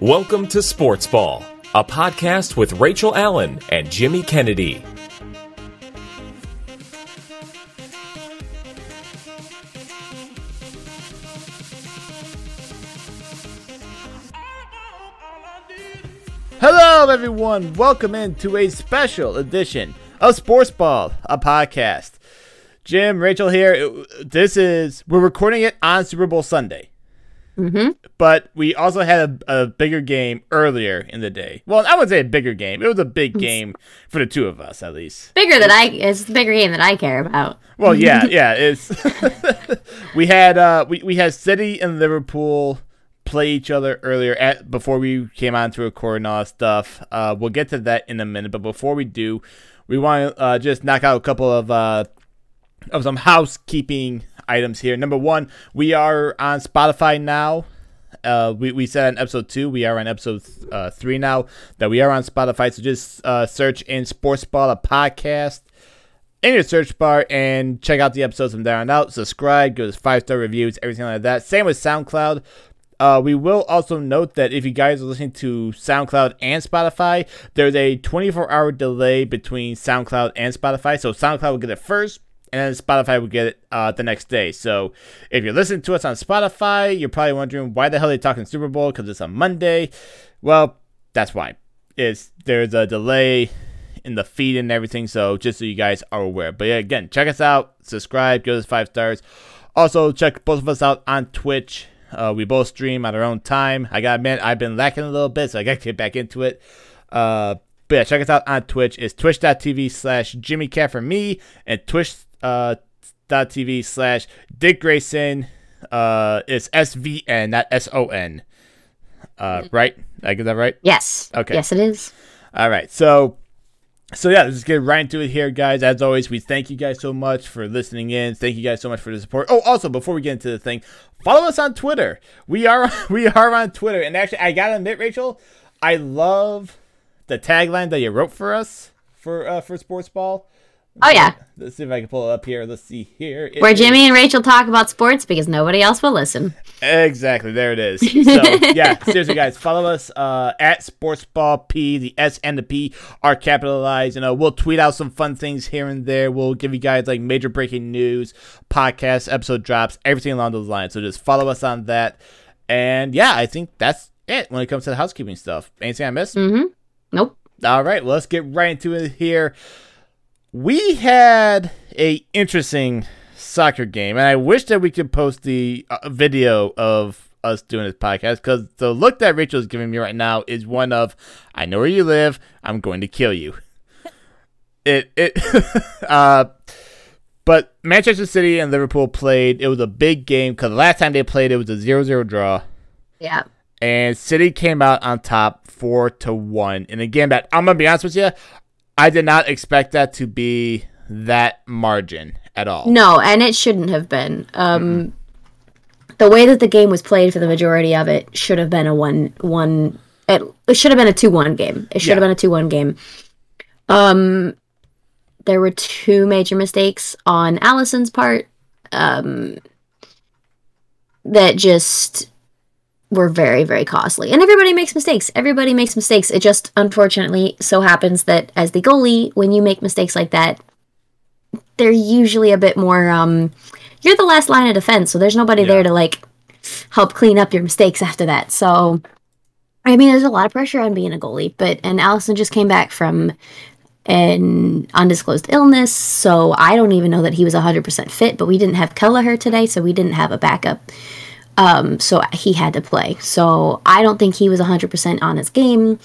Welcome to Sports Ball, a podcast with Rachel Allen and Jimmy Kennedy. Hello, everyone. Welcome into a special edition of Sports Ball, a podcast. Jim, Rachel here. This is we're recording it on Super Bowl Sunday. Mm-hmm. But we also had a, a, bigger game earlier in the day. Well, I would say a bigger game. It was a big game for the two of us, at least. Bigger than I. It's the bigger game that I care about. Well, yeah, yeah. It's we had uh we, we had City and Liverpool play each other earlier at before we came on to record and all that stuff. Uh, we'll get to that in a minute, but before we do, we want to uh, just knock out a couple of uh of some housekeeping items here. Number one, we are on Spotify now. Uh, we, we said in episode two, we are on episode uh, three now, that we are on Spotify. So just uh, search in Sports Ball, a podcast in your search bar and check out the episodes from there on out. Subscribe, give us five star reviews, everything like that. Same with SoundCloud. Uh, we will also note that if you guys are listening to SoundCloud and Spotify, there's a 24 hour delay between SoundCloud and Spotify. So SoundCloud will get it first, and then Spotify will get it uh, the next day. So if you're listening to us on Spotify, you're probably wondering why the hell are talking Super Bowl because it's on Monday. Well, that's why. Is there's a delay in the feed and everything. So just so you guys are aware. But yeah, again, check us out, subscribe, give us five stars. Also, check both of us out on Twitch. Uh, we both stream at our own time. I gotta admit I've been lacking a little bit, so I got to get back into it. Uh, but yeah, check us out on Twitch. It's twitch.tv slash Jimmy Cat for me and Twitch uh, .tv slash Dick Grayson. Uh, it's SVN, not S-O-N. Uh, right? I get that right? Yes. Okay. Yes, it is. All right. So, so yeah, let's get right into it here, guys. As always, we thank you guys so much for listening in. Thank you guys so much for the support. Oh, also, before we get into the thing, follow us on Twitter. We are we are on Twitter, and actually, I gotta admit, Rachel, I love the tagline that you wrote for us for uh, for Sports Ball. Oh yeah. Let's see if I can pull it up here. Let's see here. It Where is- Jimmy and Rachel talk about sports because nobody else will listen. Exactly, there it is. So yeah, seriously, guys, follow us uh, at Sportsball P. The S and the P are capitalized. You know, we'll tweet out some fun things here and there. We'll give you guys like major breaking news, podcast episode drops, everything along those lines. So just follow us on that. And yeah, I think that's it when it comes to the housekeeping stuff. Anything I missed? Mm-hmm. Nope. All right, well, let's get right into it here. We had a interesting soccer game, and I wish that we could post the uh, video of us doing this podcast because the look that Rachel is giving me right now is one of "I know where you live. I'm going to kill you." it it uh, but Manchester City and Liverpool played. It was a big game because the last time they played, it was a 0-0 draw Yeah. and City came out on top four to one in a game that I'm gonna be honest with you, I did not expect that to be that margin at all. No, and it shouldn't have been. Um, the way that the game was played for the majority of it should have been a one one. It, it should have been a two one game. It should Yeah. have been a two one game. Um, there were two major mistakes on Alisson's part. Um, that just were very very costly. And everybody makes mistakes. Everybody makes mistakes. It just unfortunately so happens that as the goalie when you make mistakes like that they're usually a bit more um you're the last line of defense. So there's nobody Yeah. there to like help clean up your mistakes after that. So i mean there's a lot of pressure on being a goalie but and alisson just came back from an undisclosed illness so i don't even know that he was 100% fit but we didn't have kelleher today so we didn't have a backup um so he had to play so i don't think he was 100% on his game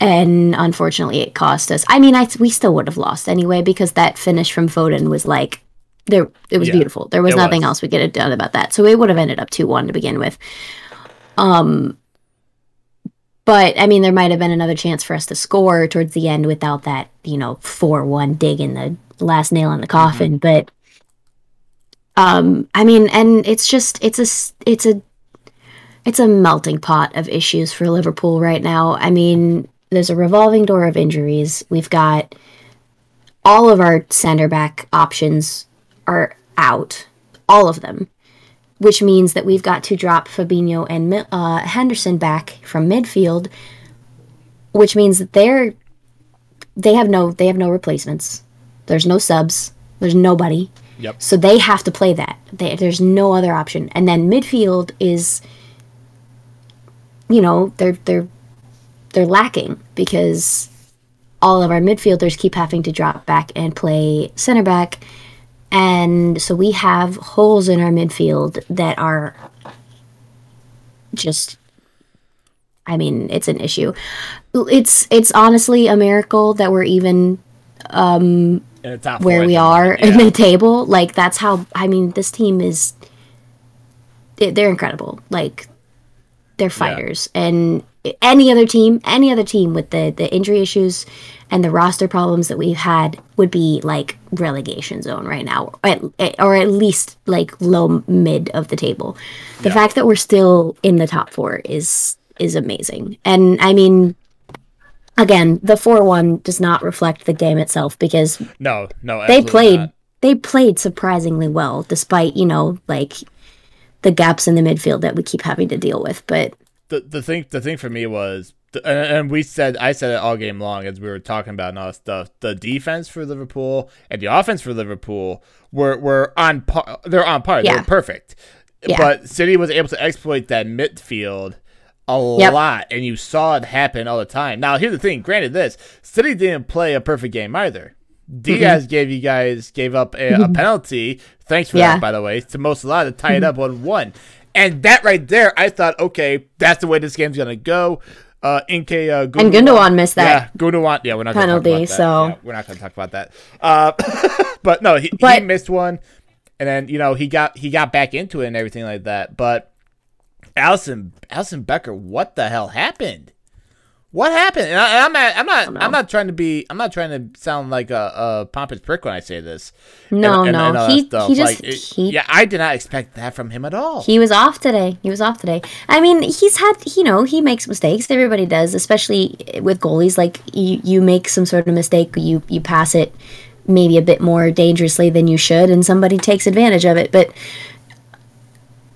and unfortunately it cost us. I mean, I we still would have lost anyway because that finish from Foden was like there. It was Yeah, beautiful. There was nothing was. else we could have done about that. So it would have ended up two one to begin with. Um, but I mean, there might have been another chance for us to score towards the end without that, you know, four one dig in the last nail in the coffin. But um, I mean, and it's just it's a it's a it's a melting pot of issues for Liverpool right now. I mean, there's a revolving door of injuries. We've got all of our center back options are out, all of them. which means that we've got to drop Fabinho and uh, Henderson back from midfield, which means that they're they have no they have no replacements. There's no subs. There's nobody. Yep. So they have to play that. They, there's no other option. And then midfield is, you know, they're they're they're lacking because all of our midfielders keep having to drop back and play center back, and so we have holes in our midfield that are just. I mean, it's an issue. It's it's honestly a miracle that we're even the top where we are think. in the table. Like that's how I mean this team is. they- They're incredible. Like they're fighters, and any other team, any other team with the the injury issues and the roster problems that we've had would be like relegation zone right now, at, or at least like low mid of the table. The Yeah. fact that we're still in the top four is is amazing, and I mean. Again, the four one does not reflect the game itself because No, no. they played not. they played surprisingly well despite you know like the gaps in the midfield that we keep having to deal with but the the thing the thing for me was and and we said I said it all game long as we were talking about and all stuff. The defense for Liverpool and the offense for Liverpool were were on par. They're on par. Yeah. They're perfect. Yeah. But City was able to exploit that midfield a Yep. lot, and you saw it happen all the time. Now here's the thing. Granted, this City didn't play a perfect game either. Dias gave you guys gave up a, a penalty. Thanks for Yeah. that, by the way, to Mo Salah to tie it up one one. And that right there, I thought, okay, that's the way this game's gonna go. Uh, Ilkay uh, Gundogan, And Gundogan missed that Yeah, Gundogan. Yeah, we're not gonna penalty, talk about that. so- Yeah, we're not gonna talk about that. Uh, but no, he, he missed one, and then you know he got he got back into it and everything like that. But Alisson Alisson Becker, what the hell happened? What happened? And I, I'm not I'm not I'm not trying to be I'm not trying to sound like a, a pompous prick when I say this. No, no. all that He- he just- Like, it- he- yeah, I did not expect that from him at all. he was off today he was off today i mean he's had you know he makes mistakes everybody does especially with goalies like you you make some sort of mistake you you pass it maybe a bit more dangerously than you should and somebody takes advantage of it but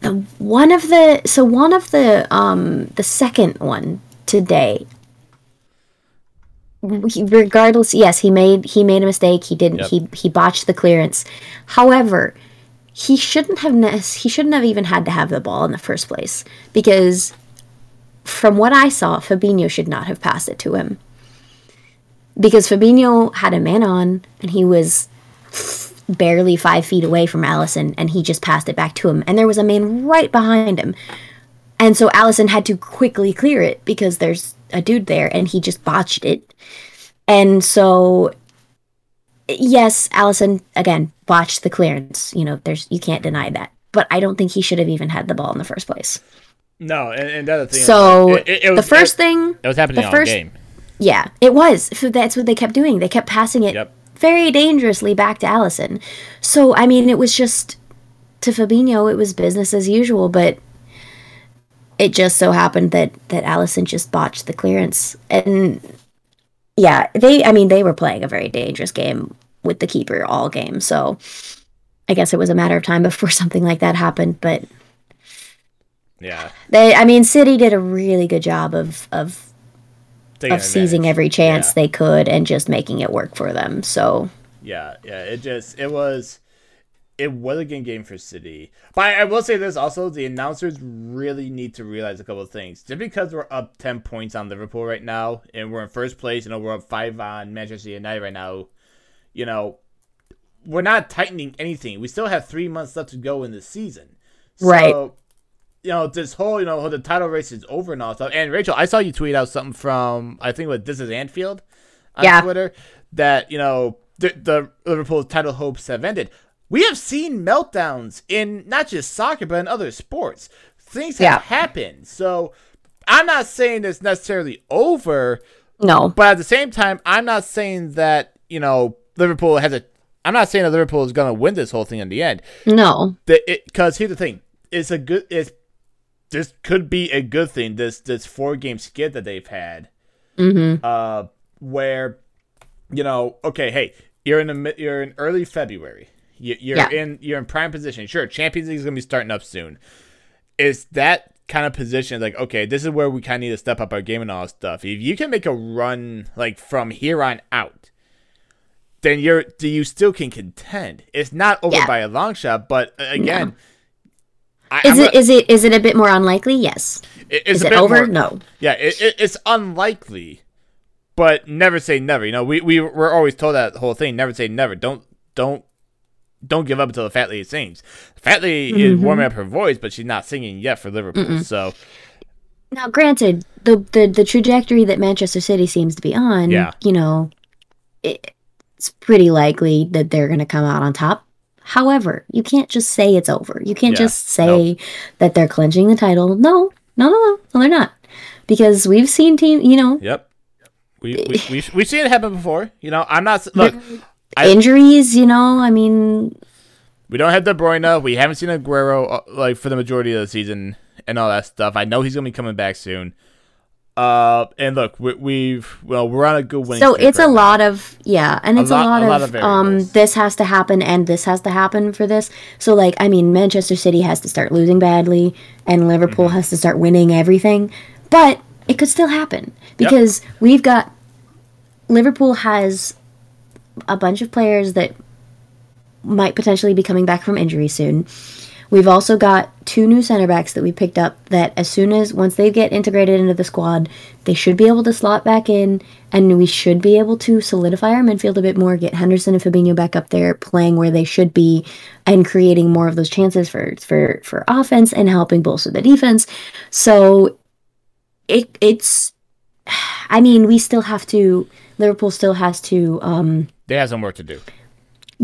the one of the so one of the um the second one today regardless yes he made he made a mistake. He didn't Yep. he he botched the clearance. However he shouldn't have ne- he shouldn't have even had to have the ball in the first place because from what I saw Fabinho should not have passed it to him. Because Fabinho had a man on and he was barely five feet away from Alisson and he just passed it back to him and there was a man right behind him and so Alisson had to quickly clear it because there's a dude there and he just botched it and so yes, Alisson again botched the clearance. You know, there's you can't deny that. But I don't think he should have even had the ball in the first place. No, and, and the other thing. So like, it- it- it the first it, thing, it was happening the all first- game. yeah, it was. So That's what they kept doing. They kept passing it Yep. Very dangerously back to Alisson. So I mean, it was just to Fabinho, it was business as usual. But it just so happened that that Alisson just botched the clearance, and yeah, they. I mean, they were playing a very dangerous game with the keeper all game. So I guess it was a matter of time before something like that happened. But Yeah, they, I mean, City did a really good job of of of seizing every chance Yeah. they could and just making it work for them. So Yeah, yeah. It just it was it was a good game for City. But I, will say this also: the announcers really need to realize a couple of things. Just because we're up ten points on Liverpool right now, and we're in first place, you know, we're up five on Manchester United right now. You know, we're not tightening anything. We still have three months left to go in the season. Right. You know, this whole, you know, the title race is over and all stuff. And Rachel, I saw you tweet out something from, I think what this is Anfield on Yeah. Twitter that, you know, the, the Liverpool's title hopes have ended. We have seen meltdowns in not just soccer, but in other sports. Things have Yeah. happened. So I'm not saying it's necessarily over, no, but at the same time, I'm not saying that, you know, Liverpool has a. I'm not saying that Liverpool is going to win this whole thing in the end no, because here's the thing it's a good it's this could be a good thing this this four game skid that they've had mm-hmm. uh where you know okay hey you're in the you're in early february You, you're Yeah. in you're in prime position. Sure, Champions League is gonna be starting up soon. Is that kind of position like okay? This is where we kind of need to step up our game and all that stuff. If you can make a run like from here on out, then you're do you still can contend. It's not over Yeah. by a long shot, but uh, again. I, Is I'm it a- is it is it a bit more unlikely? Yes. it's Is it over? more- No. Yeah, it, it, it's unlikely, but never say never. You know, we we we're always told that whole thing: never say never. Don't don't don't give up until the fat lady sings. Fat lady is Mm-hmm. warming up her voice, but she's not singing yet for Liverpool. So Now, granted, the, the the trajectory that Manchester City seems to be on, Yeah. you know, it, it's pretty likely that they're going to come out on top. However, you can't just say it's over. You can't Yeah. just say that they're clinching the title. No, no, no, no, no, they're not. Because we've seen team, you know, yep, we we we we've seen it happen before. You know, I'm not look. I- injuries. You know, I mean, We don't have De Bruyne. We haven't seen Aguero uh, like for the majority of the season and all that stuff. I know he's gonna be coming back soon. Uh, and look, we, we've well, we're on a good winning. so it's right a now. lot of yeah, and A it's lot- a lot, a lot of, of um. This has to happen, and this has to happen for this. So like, I mean, Manchester City has to start losing badly, and Liverpool Mm-hmm. has to start winning everything. But it could still happen because we've got Liverpool has a bunch of players that might potentially be coming back from injury soon. We've also got two new center backs that we picked up that as soon as once they get integrated into the squad, they should be able to slot back in and we should be able to solidify our midfield a bit more, get Henderson and Fabinho back up there playing where they should be and creating more of those chances for for for offense and helping bolster the defense. So it it's I mean, we still have to Liverpool still has to um They have some work to do.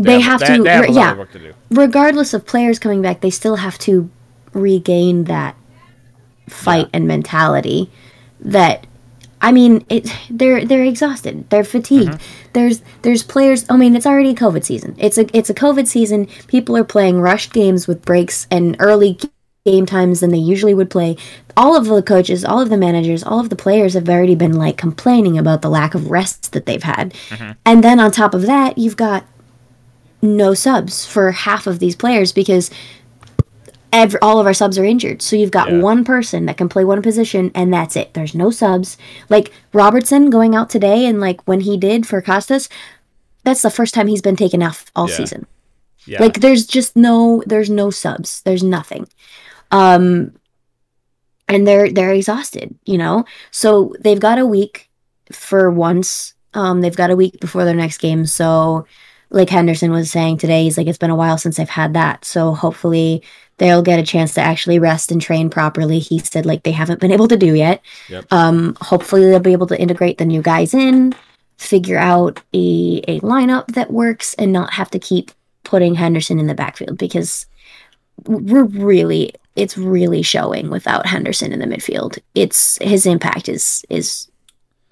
They, have, they, to They have a lot yeah of work to do. regardless of players coming back, they still have to regain that fight and mentality that I mean, it they're they're exhausted. They're fatigued. Mm-hmm. There's there's players I mean, it's already a COVID season. It's a it's a COVID season. People are playing rushed games with breaks and early game times than they usually would play. All of the coaches, all of the managers, all of the players have already been like complaining about the lack of rest that they've had. Mm-hmm. And then on top of that, you've got no subs for half of these players because every, all of our subs are injured. So you've got Yeah. one person that can play one position and that's it. There's no subs. Like Robertson going out today and like when he did for Kostas, that's the first time he's been taken off all Yeah. season. Yeah. Like there's just no there's no subs. There's nothing. Um and they're they're exhausted, you know? So they've got a week for once. Um they've got a week before their next game. So like Henderson was saying today, he's like it's been a while since I've had that. So hopefully they'll get a chance to actually rest and train properly. He said like they haven't been able to do yet. Yep. Um hopefully they'll be able to integrate the new guys in, figure out a a lineup that works and not have to keep putting Henderson in the backfield because we're really it's really showing without Henderson in the midfield. It's his impact is is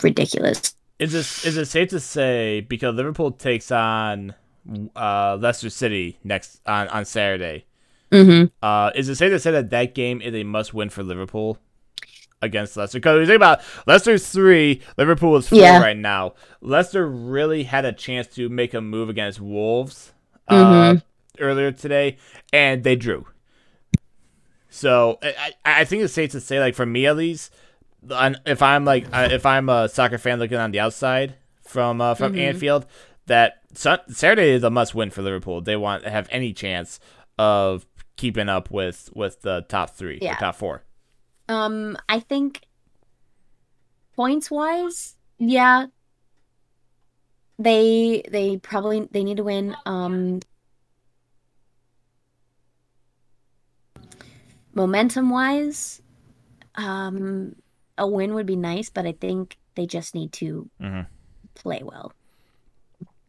ridiculous. Is it is it safe to say because Liverpool takes on uh, Leicester City next on, on Saturday? hmm Uh, is it safe to say that that game is a must win for Liverpool against Leicester? Because you think about Leicester's three, Liverpool is four Yeah. right now. Leicester really had a chance to make a move against Wolves uh, earlier today, and they drew. So I, I think it's safe to say, like for me at least, if I'm like if I'm a soccer fan looking on the outside from uh, from Anfield, that Saturday is a must win for Liverpool. They want to have any chance of keeping up with with the top three, Yeah. top four. Um, I think points wise, yeah, they they probably they need to win. Um, momentum wise, um, a win would be nice, but I think they just need to Mhm. play well.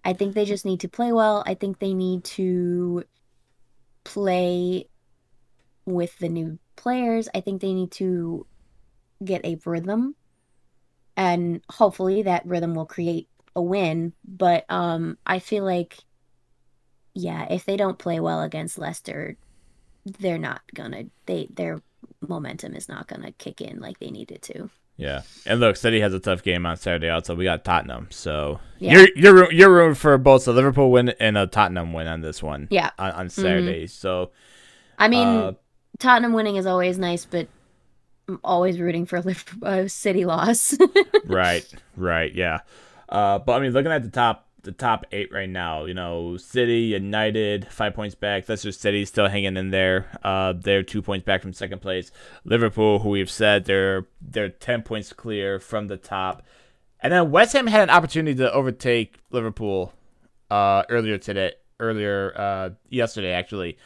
I think they just need to play well. I think they need to play with the new players. I think they need to get a rhythm and hopefully that rhythm will create a win, but um I feel like yeah, if they don't play well against Leicester, they're not going to they their momentum is not going to kick in like they need it to. Yeah, and look, City has a tough game on Saturday. Also, we got Tottenham, so Yeah. you're you're you're rooting for both a Liverpool win and a Tottenham win on this one. Yeah. on, on Saturday. So I mean, uh, Tottenham winning is always nice, but I'm always rooting for a Liverpool uh, City loss. right, right, yeah. Uh, but I mean, looking at the top, the top eight right now, you know, City, United, five points back. Leicester City still hanging in there. Uh, they're two points back from second place. Liverpool, who we've said they're they're ten points clear from the top, and then West Ham had an opportunity to overtake Liverpool, uh, earlier today, earlier uh yesterday actually.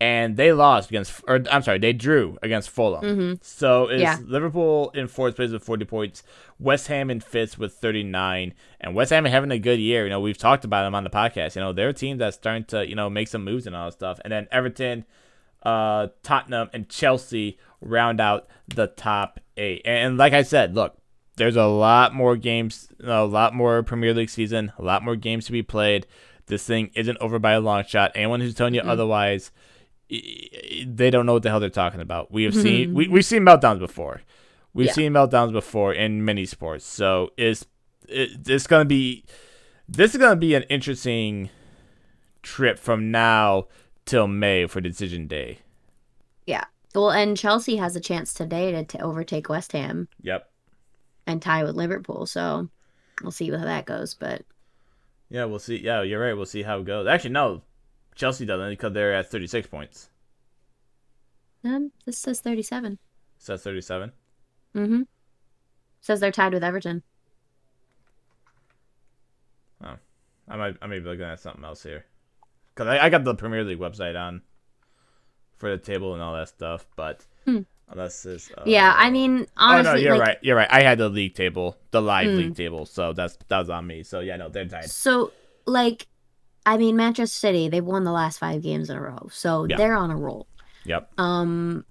And they lost against, or I'm sorry, they drew against Fulham. So it's Yeah. Liverpool in fourth place with 40 points, West Ham in fifth with 39, and West Ham having a good year. You know, we've talked about them on the podcast. You know, they're a team that's starting to, you know, make some moves and all that stuff. And then Everton, uh, Tottenham, and Chelsea round out the top eight. And like I said, look, there's a lot more games, a lot more Premier League season, a lot more games to be played. This thing isn't over by a long shot. Anyone who's telling you otherwise, i- i- they don't know what the hell they're talking about. We have seen mm-hmm. we, we've seen meltdowns before. We've Yeah. seen meltdowns before in many sports. So it's it, it's gonna be this is gonna be an interesting trip from now till May for decision day. yeah. Well, and Chelsea has a chance today to, to overtake West Ham Yep. and tie with Liverpool. So we'll see how that goes. But Yeah, we'll see. Yeah, you're right. We'll see how it goes. Actually, no, Chelsea doesn't because they're at 36 points. um, this says 37. So that's 37. Mm-hmm. Says they're tied with Everton. Oh, I might I may be looking at something else here. Cause I, I got the Premier League website on for the table and all that stuff, but Hmm. unless this. Uh, yeah, I mean, honestly, oh no, you're like, right. You're right. I had the league table, the live Hmm. league table, so that's that was on me. So yeah, no, they're tied. So, like, I mean, Manchester City, they've won the last five games in a row. So they're on a roll. Yep. Um,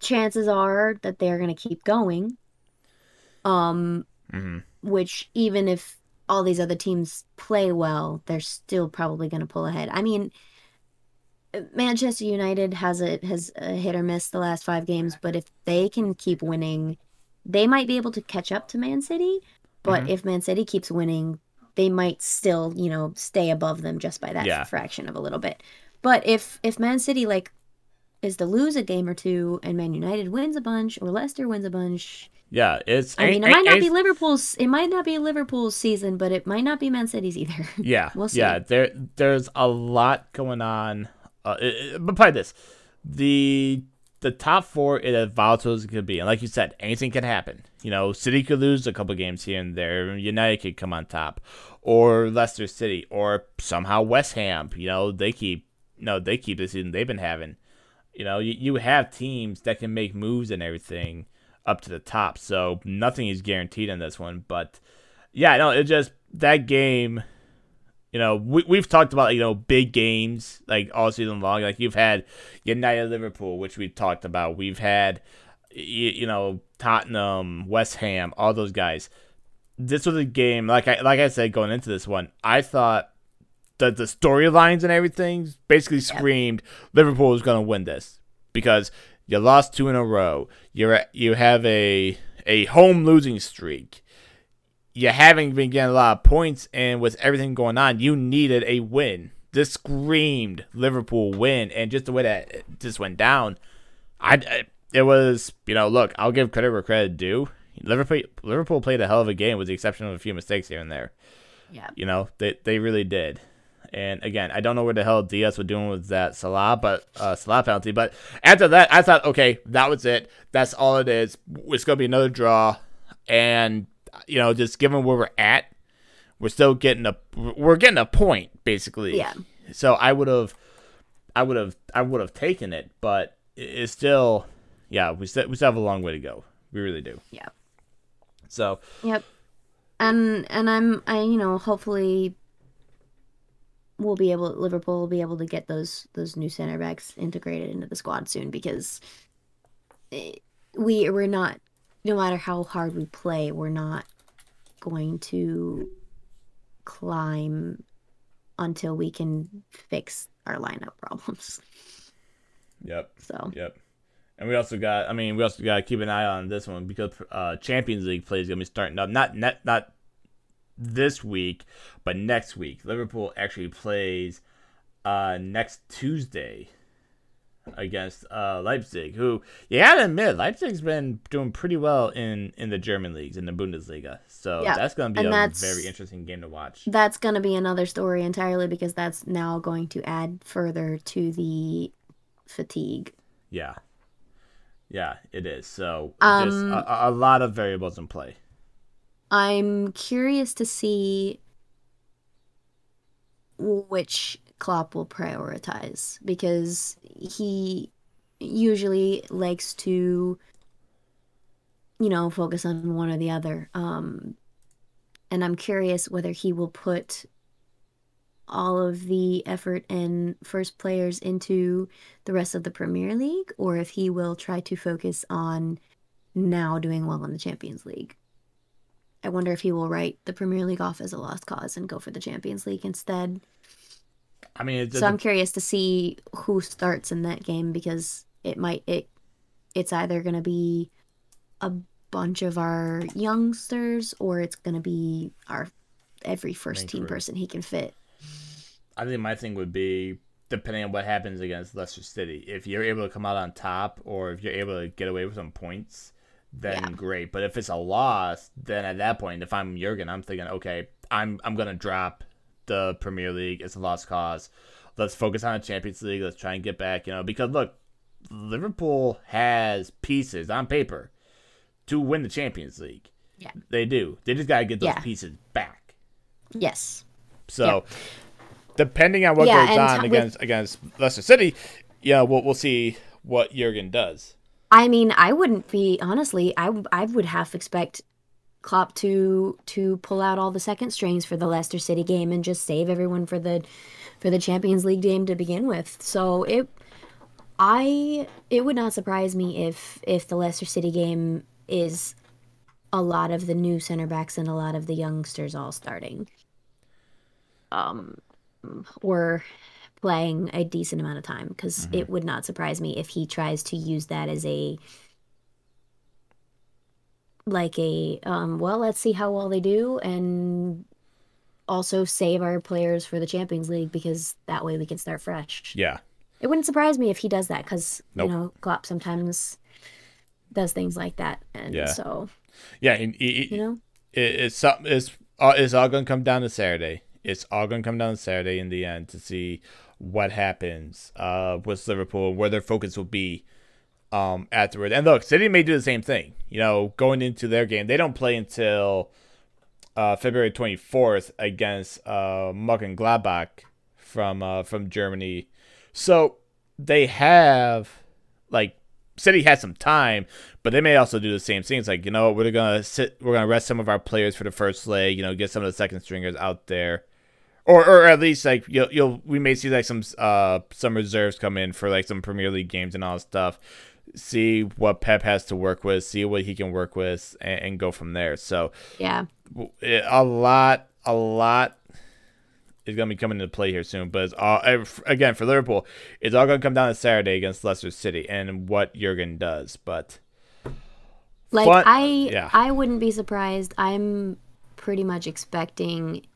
chances are that they're going to keep going. Um, hmm which even if all these other teams play well, they're still probably going to pull ahead. I mean, Manchester United has a has a hit or miss the last five games, but if they can keep winning, they might be able to catch up to Man City. But Mhm. if Man City keeps winning, they might still, you know, stay above them just by that Yeah. fraction of a little bit. But if if Man City like is to lose a game or two and Man United wins a bunch or Leicester wins a bunch, Yeah, it's. I mean, it might not be Liverpool's. It might not be Liverpool's season, but it might not be Man City's either. Yeah, We'll see. yeah. There, there's a lot going on. Uh, it, it- but by this, the the top four is as volatile as it could be, and like you said, anything can happen. You know, City could lose a couple games here and there. United could come on top, or Leicester City, or somehow West Ham. You know, they keep no, they keep the season they've been having. You know, you, you have teams that can make moves and everything up to the top, so nothing is guaranteed in this one. But yeah, no, it just that game you know, we, we've talked about you know big games like all season long. Like you've had United, Liverpool, which we talked about. We've had you, you know Tottenham, West Ham, all those guys. This was a game like I like I said going into this one. I thought that the storylines and everything basically screamed Liverpool was going to win this because you lost two in a row. You're you have a a home losing streak you haven't been getting a lot of points, and with everything going on, you needed a win. This screamed Liverpool win, and just the way that just went down, I, I- it was you know look, I'll give credit where credit due. Liverpool Liverpool played a hell of a game, with the exception of a few mistakes here and there. Yeah. You know they they really did. And again, I don't know where the hell Dias was doing with that Salah, but uh, Salah penalty. But after that, I thought, okay, that was it. That's all it is. It's gonna be another draw, and you know, just given where we're at, we're still getting a we're getting a point basically. Yeah. So I would have, I would have, I would have taken it, but it's still, yeah, we still we still have a long way to go. We really do. Yeah. So Yep. And and I'm I you know hopefully we'll be able Liverpool will be able to get those those new center backs integrated into the squad soon because eh, we we're not no matter how hard we play we're not going to climb until we can fix our lineup problems. yep. So Yep. And we also got, I mean, we also got to keep an eye on this one because uh, Champions League play is going to be starting up. Not, not, not this week, but next week. Liverpool actually plays uh, next Tuesday against uh, Leipzig, who you gotta admit Leipzig's been doing pretty well in in the German leagues in the Bundesliga. So Yeah, that's gonna be and a very interesting game to watch. That's going to be another story entirely because that's now going to add further to the fatigue. Yeah, yeah, it is. So Um, a- a lot of variables in play. I'm curious to see which Klopp will prioritize because he usually likes to, you know, focus on one or the other. Um, and I'm curious whether he will put all of the effort and first players into the rest of the Premier League or if he will try to focus on now doing well in the Champions League. I wonder if he will write the Premier League off as a lost cause and go for the Champions League instead. I mean, So I'm curious to see who starts in that game because it might it it's either going to be a bunch of our youngsters or it's going to be our every first team person he can fit. I think my thing would be depending on what happens against Leicester City. If you're able to come out on top, or if you're able to get away with some points, then Yeah. great. But if it's a loss, then at that point, if I'm Jurgen, I'm thinking, okay, I'm I'm gonna drop the Premier League. It's a lost cause. Let's focus on the Champions League. Let's try and get back. You know, because look, Liverpool has pieces on paper to win the Champions League. Yeah. They do. They just gotta get those Yeah. pieces back. Yes. So, depending on what Yeah, goes on with- against against Leicester City, yeah, we'll we'll see what Jurgen does. I mean, I wouldn't be honestly. I I would half expect Klopp to to pull out all the second strings for the Leicester City game and just save everyone for the for the Champions League game to begin with. So it I it would not surprise me if if the Leicester City game is a lot of the new center backs and a lot of the youngsters all starting. Um or playing a decent amount of time because it would not surprise me if he tries to use that as a like a um well let's see how well they do and also save our players for the Champions League because that way we can start fresh. Yeah, It wouldn't surprise me if he does that because Nope. you know Klopp sometimes does things like that, and Yeah. so yeah, and it, you know it, it's something. It's uh, it's all gonna come down to Saturday. It's all gonna come down to Saturday in the end to see what happens uh, with Liverpool, where their focus will be um, afterward. And look, City may do the same thing. You know, going into their game, they don't play until uh, February 24th against uh, Gladbach from uh, from Germany. So they have like City has some time, but they may also do the same thing. It's Like you know, we're gonna sit, we're gonna rest some of our players for the first leg. You know, get some of the second stringers out there, or or at least like you'll you'll we may see like some uh some reserves come in for like some Premier League games and all stuff. See what Pep has to work with, see what he can work with, and, and go from there. So yeah a lot, a lot is going to be coming into play here soon. But it's all, eh, again, for Liverpool, it's all going to come down to Saturday against Leicester City and what Jurgen does. But like Fun- I yeah. I wouldn't be surprised. I'm pretty much expecting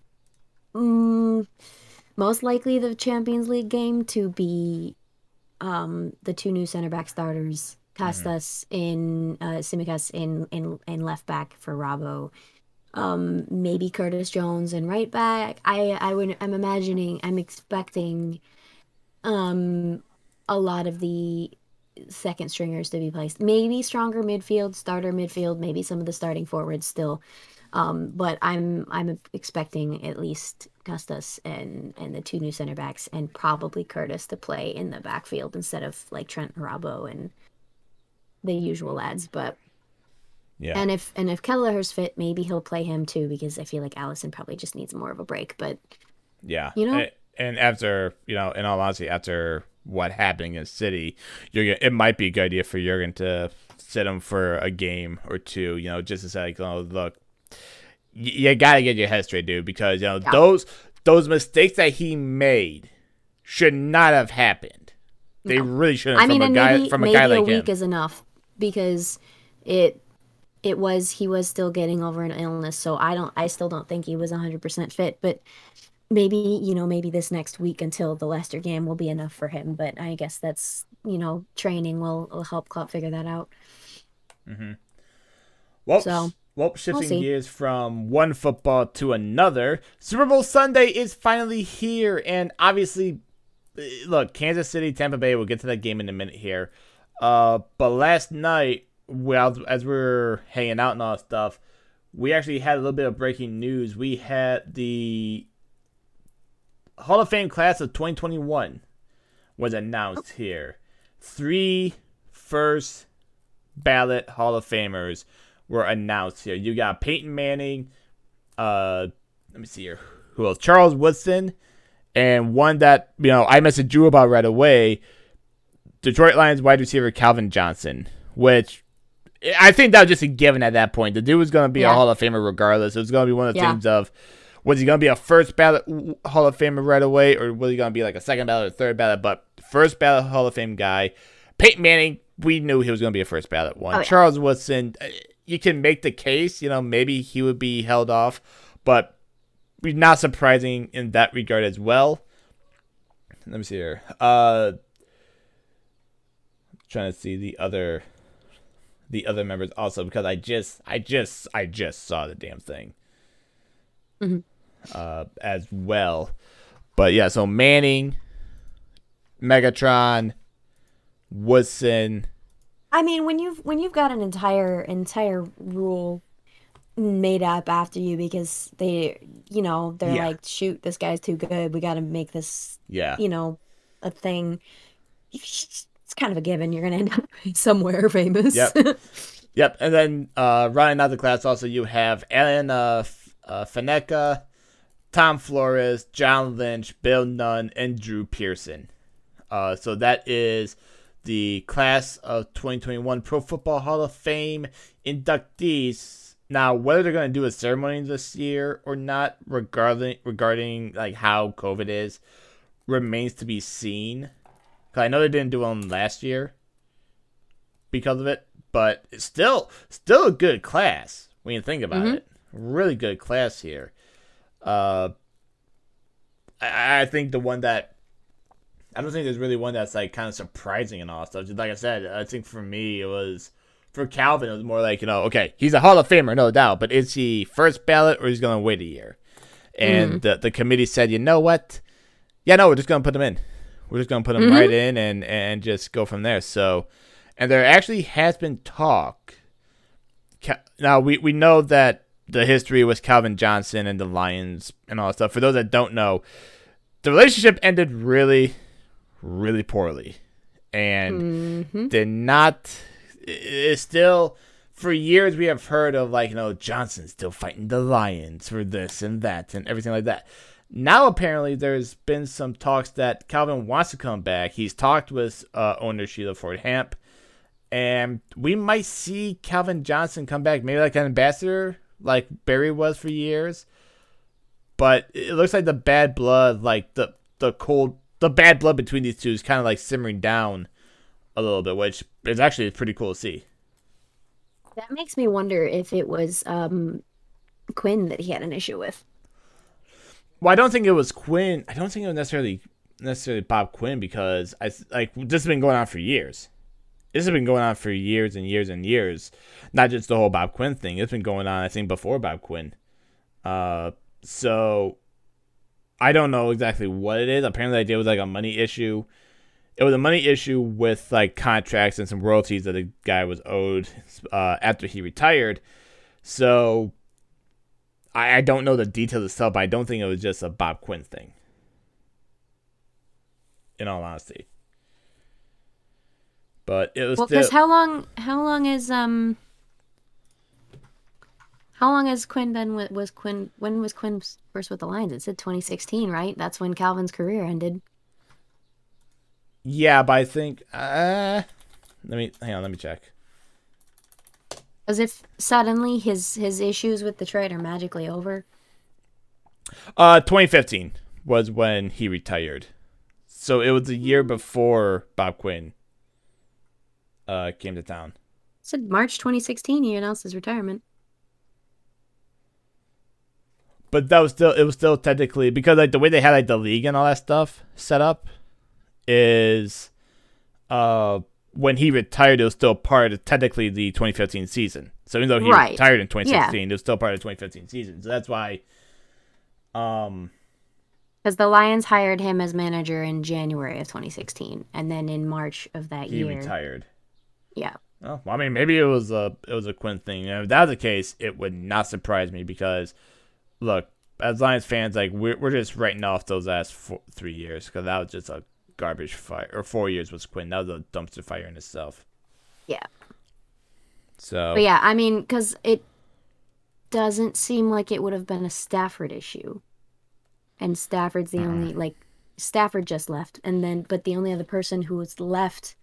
mm, most likely the Champions League game to be um, the two new center back starters, Kostas in uh, Tsimikas in, in in left back for Robbo. Um, maybe Curtis Jones and right back. I I would I'm imagining I'm expecting um a lot of the second stringers to be placed. Maybe stronger midfield, starter midfield, maybe some of the starting forwards still. Um, but I'm I'm expecting at least Kostas and and the two new center backs and probably Curtis to play in the backfield instead of like Trent Robbo and the usual lads. But yeah, and if and if Kelleher's fit, maybe he'll play him too because I feel like Alisson probably just needs more of a break. But yeah, you know? And, and after you know, in all honesty, after what happened in City, Jurgen, it might be a good idea for Jurgen to sit him for a game or two. You know, just to say, like, oh, look, you got to get your head straight, dude, because you know Yeah. those those mistakes that he made should not have happened. They No. really shouldn't I mean, from a guy maybe from a maybe guy a week him. is enough because it it was he was still getting over an illness, so I don't I still don't think he was 100% fit, but maybe, you know, maybe this next week until the Leicester game will be enough for him, but I guess that's, you know, training will, will help Klopp figure that out. Mm-hmm. Well, So, well, shifting see. gears from one football to another, Super Bowl Sunday is finally here, and obviously, eh, look, Kansas City, Tampa Bay. We'll get to that game in a minute here. Uh, but last night, well, as we were hanging out and all that stuff, we actually had a little bit of breaking news. We had the Hall of Fame class of 2021 was announced here. Three first ballot Hall of Famers were announced here. You got Peyton Manning, uh, let me see here, who else? Charles Woodson, and one that you know I messaged you about right away. Detroit Lions wide receiver Calvin Johnson, which I think that was just a given at that point. The dude was going to be a Hall of Famer regardless. It was going to be one of the Yeah. things of was he going to be a first ballot Hall of Famer right away, or was he going to be like a second ballot or third ballot? But first ballot Hall of Fame guy, Peyton Manning, we knew he was going to be a first ballot one. Oh, yeah. Charles Woodson, uh, you can make the case, you know, maybe he would be held off, but not surprising in that regard as well. Let me see here. Uh, trying to see the other, the other members also because I just, I just, I just saw the damn thing. Uh, as well, but yeah. So Manning, Megatron, Woodson. I mean, when you've when you've got an entire entire rule made up after you because they, you know, they're Yeah. like, shoot, this guy's too good. We got to make this, Yeah. you know, a thing. It's kind of a given. You're gonna end up somewhere famous. Yep. Yep, and then uh, running out of the class also you have Alan uh, F- uh, Faneca, Tom Flores, John Lynch, Bill Nunn, and Drew Pearson. Uh, so that is the class of 2021 Pro Football Hall of Fame inductees. Now, whether they're going to do a ceremony this year or not, regarding regarding like how COVID is, remains to be seen. Cause I know they didn't do one last year because of it, but it's still still a good class when you think about it. Really good class here. Uh, I, I think the one that I don't think there's really one that's like kind of surprising and all stuff. Just like I said, I think for me it was for Calvin it was more like you know okay he's a Hall of Famer no doubt, but is he first ballot or he's gonna wait a year? And mm. the the committee said you know what, yeah no we're just gonna put him in. We're just gonna put him right mm-hmm. in and and just go from there. So, and there actually has been talk. Now we we know that the history was Calvin Johnson and the Lions and all that stuff. For those that don't know, the relationship ended really, really poorly, and did not. i- It's still for years we have heard of like you know Johnson still fighting the Lions for this and that and everything like that. Now apparently there's been some talks that Calvin wants to come back. He's talked with uh, owner Sheila Ford Hamp, and we might see Calvin Johnson come back, maybe like an ambassador, like Barry was for years. But it looks like the bad blood, like the the cold, the bad blood between these two is kind of like simmering down a little bit, which is actually pretty cool to see. That makes me wonder if it was um, Quinn that he had an issue with. Well, I don't think it was Quinn. I don't think it was necessarily necessarily Bob Quinn because I like this has been going on for years. This has been going on for years and years and years. Not just the whole Bob Quinn thing. It's been going on, I think, before Bob Quinn. Uh, so I don't know exactly what it is. Apparently, I did was like a money issue. It was a money issue with like contracts and some royalties that the guy was owed uh, after he retired. So I, I don't know the details itself, but I don't think it was just a Bob Quinn thing. In all honesty. But it was Well, still because how long? How long is um? How long has Quinn been with? Was Quinn? When was Quinn first with the Lions? It said 2016, right? That's when Calvin's career ended. Yeah, but I think uh let me hang on, let me check. As if suddenly his his issues with Detroit are magically over. Uh 2015 was when he retired. So it was a year before Bob Quinn uh, came to town. Said March 2016 he announced his retirement. But that was still it was still technically because like the way they had like the league and all that stuff set up is uh when he retired it was still part of technically the 2015 season. So even though he Right. retired in 2016, it was still part of the 2015 season. So that's why um Because the Lions hired him as manager in January of 2016, and then in March of that he year, he retired. yeah, Oh, well, I mean, maybe it was a it was a Quinn thing. And if that was the case, it would not surprise me because, look, as Lions fans, like we're we're just writing off those last four, three years because that was just a garbage fire. Or four years was Quinn. That was a dumpster fire in itself. yeah. So But yeah, I mean, because it doesn't seem like it would have been a Stafford issue, and Stafford's the only like Stafford just left, and then but the only other person who was left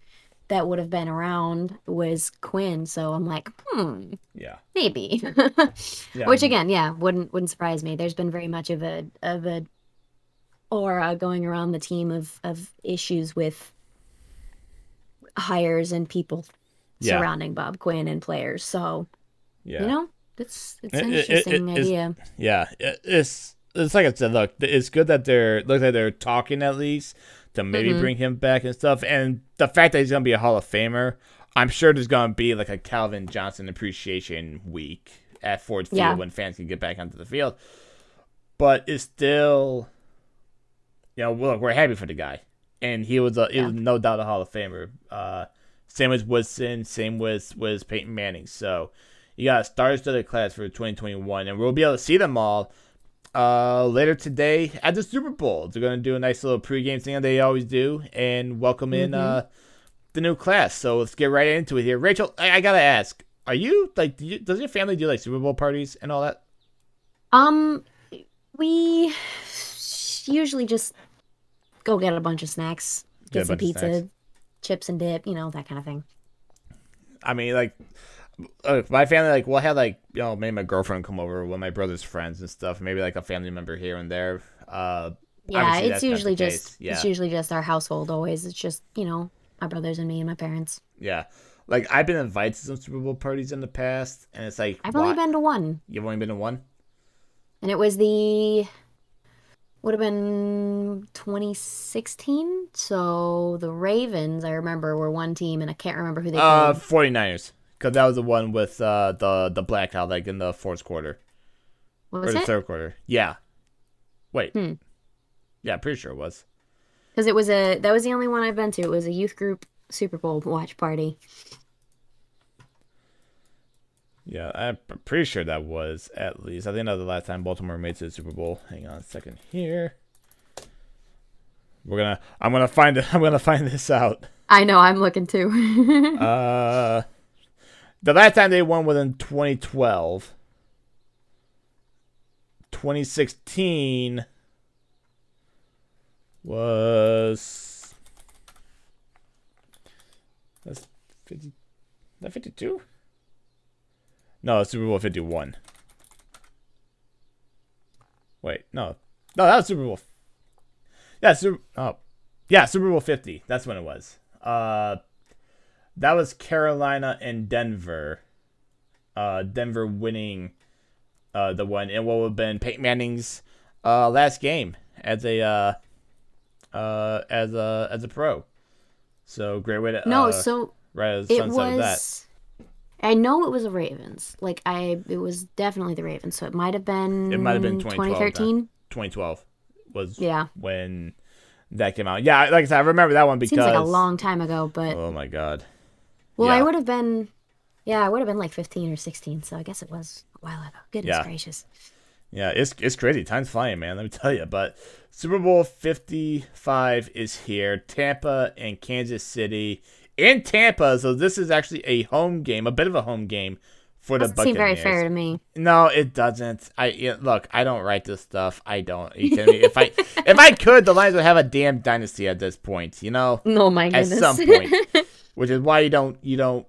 that would have been around was Quinn. So I'm like, hmm, yeah, maybe. yeah. Which again, yeah, wouldn't wouldn't surprise me. There's been very much of a of a aura going around the team of of issues with hires and people Yeah. surrounding Bob Quinn and players. So yeah, you know, it's it's It- an it- it- interesting it's- idea. yeah. It's it's like I said. Look, it's good that they're look like they're talking at least to maybe Mhm. bring him back and stuff. And the fact that he's gonna be a Hall of Famer, I'm sure there's gonna be like a Calvin Johnson appreciation week at Ford Field Yeah. when fans can get back onto the field. But it's still, you know, look, we're happy for the guy, and he was a, he was no doubt a Hall of Famer. Uh, same with Woodson, same with with Peyton Manning. So you got a star-studded class for 2021, and we'll be able to see them all uh, later today at the Super Bowl. They're gonna do a nice little pregame thing that they always do, and welcome in uh, the new class. So let's get right into it here. Rachel, I, I gotta ask, are you like, do you, does your family do like Super Bowl parties and all that? Um, we usually just go get a bunch of snacks, Get get some pizza, chips and dip, you know that kind of thing. I mean, like, uh, my family, like, we'll have, like, you know, maybe my girlfriend come over, with my brother's friends and stuff, maybe, like, a family member here and there. Uh, Yeah, it's that's not the usually just Yeah. it's usually just our household. Always, it's just you know my brothers and me and my parents. yeah. Like, I've been invited to some Super Bowl parties in the past, and it's like, I've only been to one. You've only been to one? And it was the would have been 2016. So the Ravens, I remember, were one team, and I can't remember who they Uh, played. 49ers. Because that was the one with uh, the, the blackout, like, in the fourth quarter. What or was the it? third quarter. Yeah. Wait. Hmm. Yeah, pretty sure it was. Because it was a that was the only one I've been to. It was a youth group Super Bowl watch party. Yeah, I'm pretty sure that was at least. I think that was the last time Baltimore made it to the Super Bowl. Hang on a second here. We're gonna. I'm gonna find it. I'm gonna find this out. I know. I'm looking too. Uh, the last time they won was in 2012. 2016 was that's 50 that 52 no super bowl 51 wait no no that was super bowl yeah super oh yeah super bowl 50 that's when it was. Uh that was Carolina and Denver. Uh, Denver winning uh, the one in what would have been Peyton Manning's uh, last game as a uh, uh, as a as a pro. So great way to no, uh, so right as the it sunset of that. was. I know it was the Ravens. Like I, it was definitely the Ravens. So it might have been. It might have been 2013. 2012 was Yeah, when that came out. Yeah, like I said, I remember that one because seems like a long time ago, but Oh my god. Well, I would have been. Yeah, I would have been like 15 or 16. So I guess it was a while ago. Goodness Yeah. gracious. Yeah, it's it's crazy. Time's flying, man. Let me tell you. But Super Bowl Fifty Five is here. Tampa and Kansas City in Tampa. So this is actually a home game, a bit of a home game for the Buccaneers. Doesn't seem very fair to me. No, it doesn't. I yeah, look. I don't write this stuff. I don't. You kidding me? if I if I could, the Lions would have a damn dynasty at this point. You know, Oh my at goodness. some point, which is why you don't you don't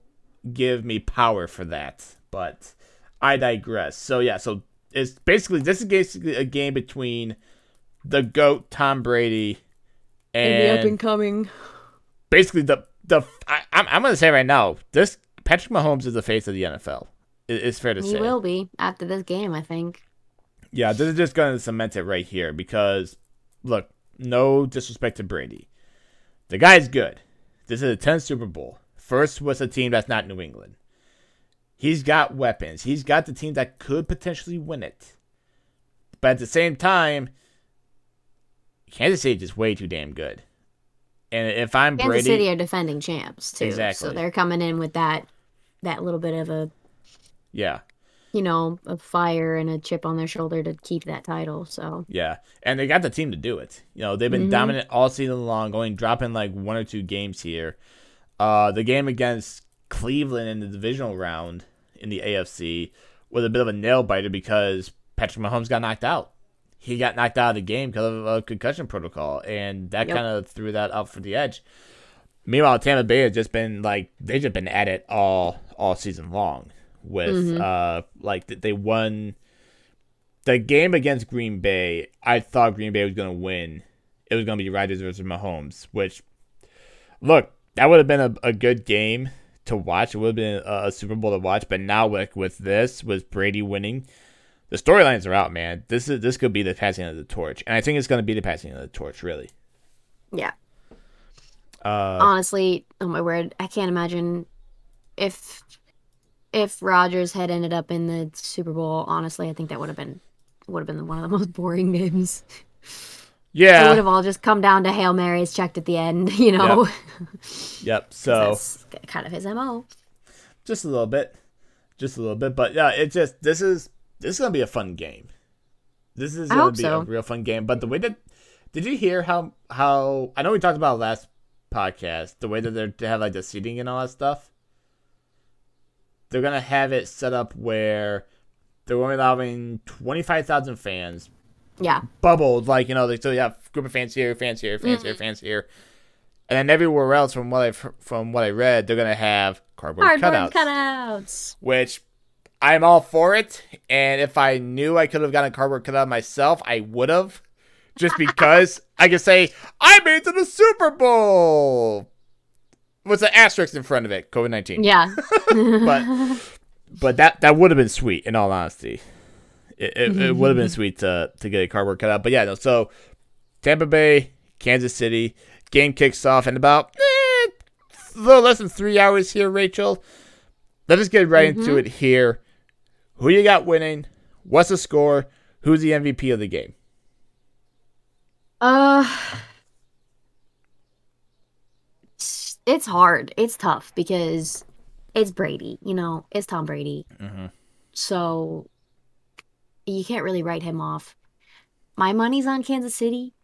give me power for that. But I digress. So yeah, so it's basically this is basically a game between the goat Tom Brady and the up and coming. Basically, the the I, I'm I'm gonna say right now, this Patrick Mahomes is the face of the NFL. It, it's fair to he say. He will be after this game, I think. Yeah, this is just gonna cement it right here because, look, no disrespect to Brady, the guy's good. This is a 10th Super Bowl. First was a team that's not New England. He's got weapons. He's got the team that could potentially win it. But at the same time, Kansas City is way too damn good. And if I'm Kansas Brady, City are defending champs too, Exactly. so they're coming in with that that little bit of a yeah, you know a fire and a chip on their shoulder to keep that title. So yeah, and they got the team to do it. You know, they've been Mhm. dominant all season long, going dropping like one or two games here. Uh, the game against Cleveland in the divisional round in the AFC was a bit of a nail biter because Patrick Mahomes got knocked out. He got knocked out of the game because of a concussion protocol, and that Yep. kind of threw that up for the edge. Meanwhile, Tampa Bay has just been like they've just been at it all all season long. With Mhm. uh, like they won the game against Green Bay. I thought Green Bay was going to win. It was going to be Rodgers versus Mahomes, which look that would have been a, a good game to watch. It would have been a, a Super Bowl to watch. But now with with this, with Brady winning, the storylines are out, man. This is this could be the passing of the torch, and I think it's going to be the passing of the torch, really. yeah, Uh, honestly, oh my word, I can't imagine if if Rodgers had ended up in the Super Bowl. Honestly, I think that would have been would have been one of the most boring games. Yeah, It would have all just come down to hail marys checked at the end. You know, yep. So that's kind of his mo. just a little bit, just a little bit, but yeah, it just this is this is gonna be a fun game. This is gonna be so. a real fun game. But the way that did you hear how how I know we talked about last podcast the way that they're to have like the seating and all that stuff. They're gonna have it set up where they're only allowing twenty five thousand fans Yeah, bubbled, like you know, they still have group of fans here, fans here, fans Mm-hmm. here, fans here, and then everywhere else, from what I've from what I read, they're gonna have cardboard, cardboard cutouts, cutouts. which I'm all for it. And if I knew I could have gotten a cardboard cutout myself, I would have, just because I could say I made it to the Super Bowl. What's an asterisk in front of it? COVID nineteen. Yeah, But but that that would have been sweet. In all honesty, it, it, it would have been sweet to to get a cardboard cutout. But yeah, no. So Tampa Bay, Kansas City, game kicks off in about eh, a little less than three hours here. Rachel, let us get right into it here. Who you got winning? What's the score? Who's the MVP of the game? Uh, it's- hard. It's tough because it's Brady. You know, it's Tom Brady. Mhm. So you can't really write him off. My money's on Kansas City,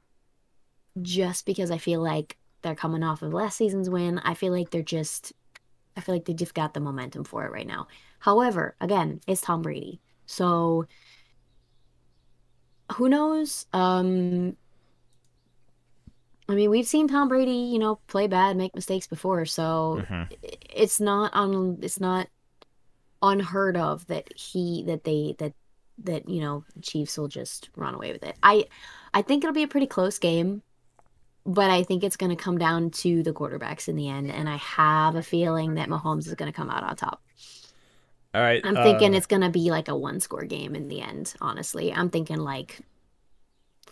just because I feel like they're coming off of last season's win. I feel like they're just, I feel like they just got the momentum for it right now. However, again, it's Tom Brady, so who knows? Um, I mean, we've seen Tom Brady, you know, play bad, make mistakes before, so Mhm. it's not on it's not unheard of that he that they that that you know Chiefs will just run away with it. I I think it'll be a pretty close game, but I think it's going to come down to the quarterbacks in the end, and I have a feeling that Mahomes is going to come out on top. All right. I'm thinking uh, it's going to be like a one score game in the end, honestly. I'm thinking like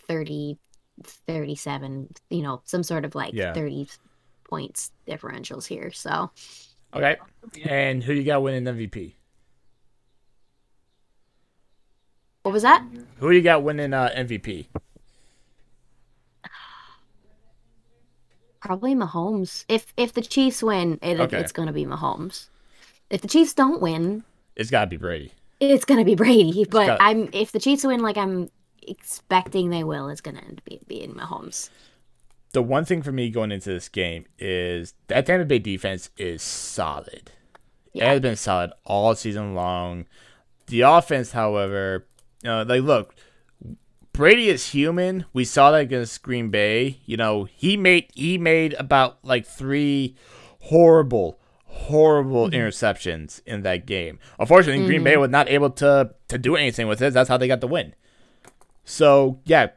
30 37, you know, some sort of like Yeah. 30 points differentials here. So, okay. And who you got winning MVP? what was that? Who you got winning uh, MVP? Probably Mahomes. If if the Chiefs win, it, Okay. it's going to be Mahomes. If the Chiefs don't win, It's got to be Brady. it's going to be Brady. But got- I'm if the Chiefs win, like I'm expecting they will, is going to end up being Mahomes. the one thing for me going into this game is that Tampa Bay defense is solid. It has been solid all season long. The offense, however, you know, like look, Brady is human. We saw that against Green Bay. You know, he made he made about like three horrible, horrible mm-hmm. interceptions in that game. Unfortunately, Green Bay mm-hmm. was not able to to do anything with it. That's how they got the win. So yeah,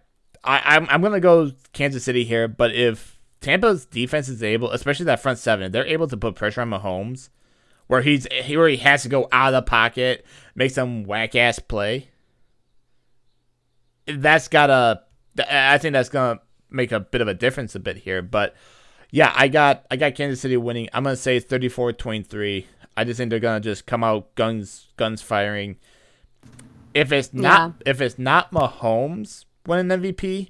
I, I'm I'm gonna go Kansas City here, but if Tampa's defense is able, especially that front seven, they're able to put pressure on Mahomes, where he's he where he has to go out of the pocket, make some whack ass play. That's gotta. I think that's gonna make a bit of a difference a bit here, but yeah, I got I got Kansas City winning. I'm gonna say 34-23. I just think they're gonna just come out guns guns firing. If it's not yeah. if it's not Mahomes winning MVP,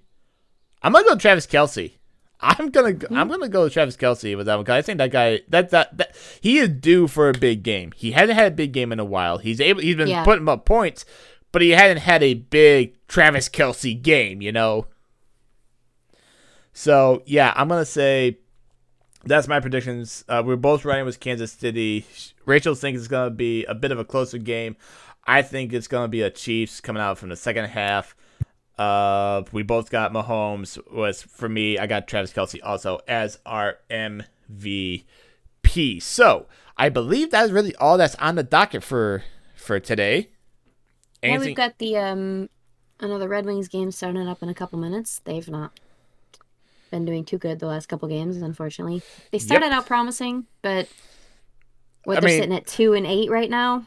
I'm gonna go Travis Kelce. I'm gonna go, I'm gonna go with Travis Kelce with that one because I think that guy that, that that he is due for a big game. He hasn't had a big game in a while. He's able he's been yeah. putting up points, but he hadn't had a big Travis Kelce game. You know. So yeah, I'm gonna say that's my predictions. Uh, we're both running with Kansas City. Rachel thinks it's going to be a bit of a closer game. I think it's going to be a Chiefs coming out from the second half. Uh, we both got Mahomes. Was for me, I got Travis Kelce also as our MVP. So I believe that's really all that's on the docket for for today. Anything- yeah, we've got the um another Red Wings game starting up in a couple minutes. They've not been doing too good the last couple games, unfortunately. They started yep. out promising, but what I they're mean, sitting at two and eight right now.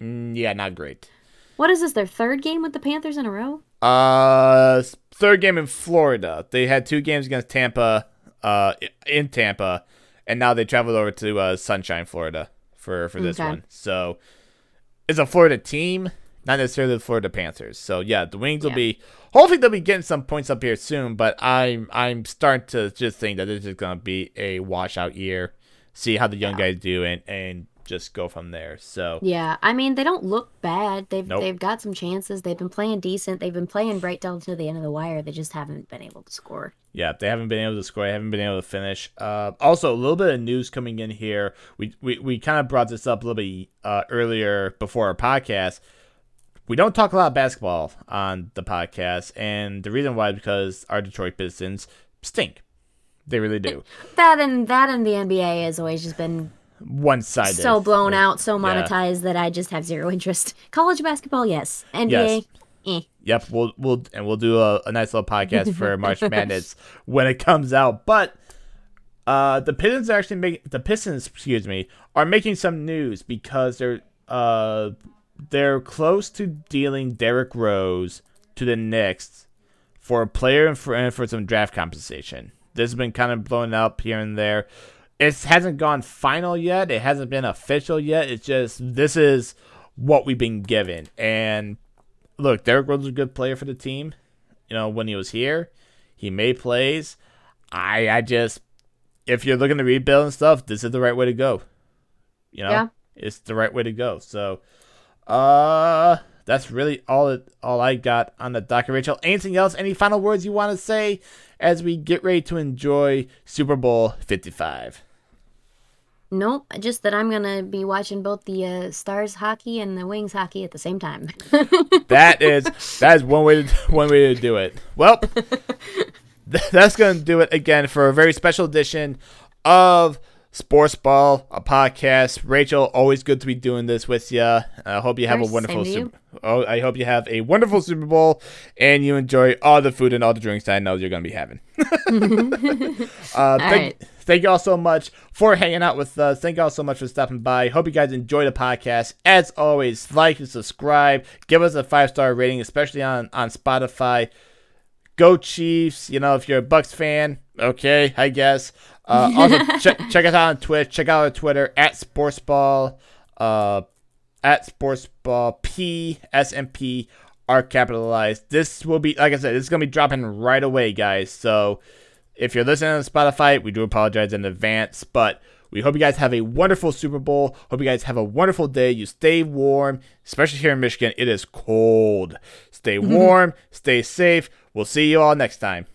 Mm, yeah, not great. What is this? Their third game with the Panthers in a row? Uh, third game in Florida. They had two games against Tampa, uh, in Tampa, and now they traveled over to uh, Sunshine, Florida for for this okay. one. So it's a Florida team not necessarily the Florida Panthers. So yeah, the Wings yeah. will be hopefully they'll be getting some points up here soon. But I'm I'm starting to just think that this is gonna be a washout year. See how the young yeah. guys do and and just go from there. So yeah, I mean they don't look bad. They've nope. they've got some chances. They've been playing decent. They've been playing right down to the end of the wire. They just haven't been able to score. Yeah, they haven't been able to score. They haven't been able to finish. Uh, also, a little bit of news coming in here. We we, we kind of brought this up a little bit uh, earlier before our podcast we don't talk a lot of basketball on the podcast, and the reason why is because our Detroit Pistons stink. They really do. That and that and the NBA has always just been one sided, so blown out, so monetized yeah. that I just have zero interest. College basketball, yes. NBA, yes. Eh. Yep, we'll we'll and we'll do a, a nice little podcast for March Madness when it comes out. But uh, the Pistons are actually making the Pistons, excuse me, are making some news because they're uh they're close to dealing Derrick Rose to the Knicks for a player and for, and for some draft compensation. This has been kind of blown up here and there. It hasn't gone final yet. It hasn't been official yet. It's just this is what we've been given. And look, Derrick Rose was a good player for the team. You know, when he was here, he made plays. I I just if you're looking to rebuild and stuff, this is the right way to go. You know, yeah. it's the right way to go. So uh, that's really all it, all I got on the docket, Rachel. Anything else? Any final words you want to say as we get ready to enjoy Super Bowl Fifty Five? Nope, just that I'm gonna be watching both the uh, Stars hockey and the Wings hockey at the same time. that is that is one way to one way to do it. Well, that's gonna do it again for a very special edition of Sports Ball, a podcast. Rachel, always good to be doing this with you. I hope you have a wonderful Super. Oh, I hope you have a wonderful Super Bowl and you enjoy all the food and all the drinks that I know you're going to be having. uh, thank, right. Thank you all so much for hanging out with us. Thank you all so much for stopping by. Hope you guys enjoy the podcast. As always, like and subscribe. Give us a five star rating, especially on on Spotify. Go Chiefs! You know, if you're a Bucks fan, okay, I guess. Uh, also, check, check us out on Twitch. Check out our Twitter at Sportsball, uh, at Sportsball P S M P are capitalized. This will be, like I said, this is gonna be dropping right away, guys. So if you're listening on Spotify, we do apologize in advance, but we hope you guys have a wonderful Super Bowl. Hope you guys have a wonderful day. You stay warm, especially here in Michigan. It is cold. Stay warm, stay safe. We'll see you all next time.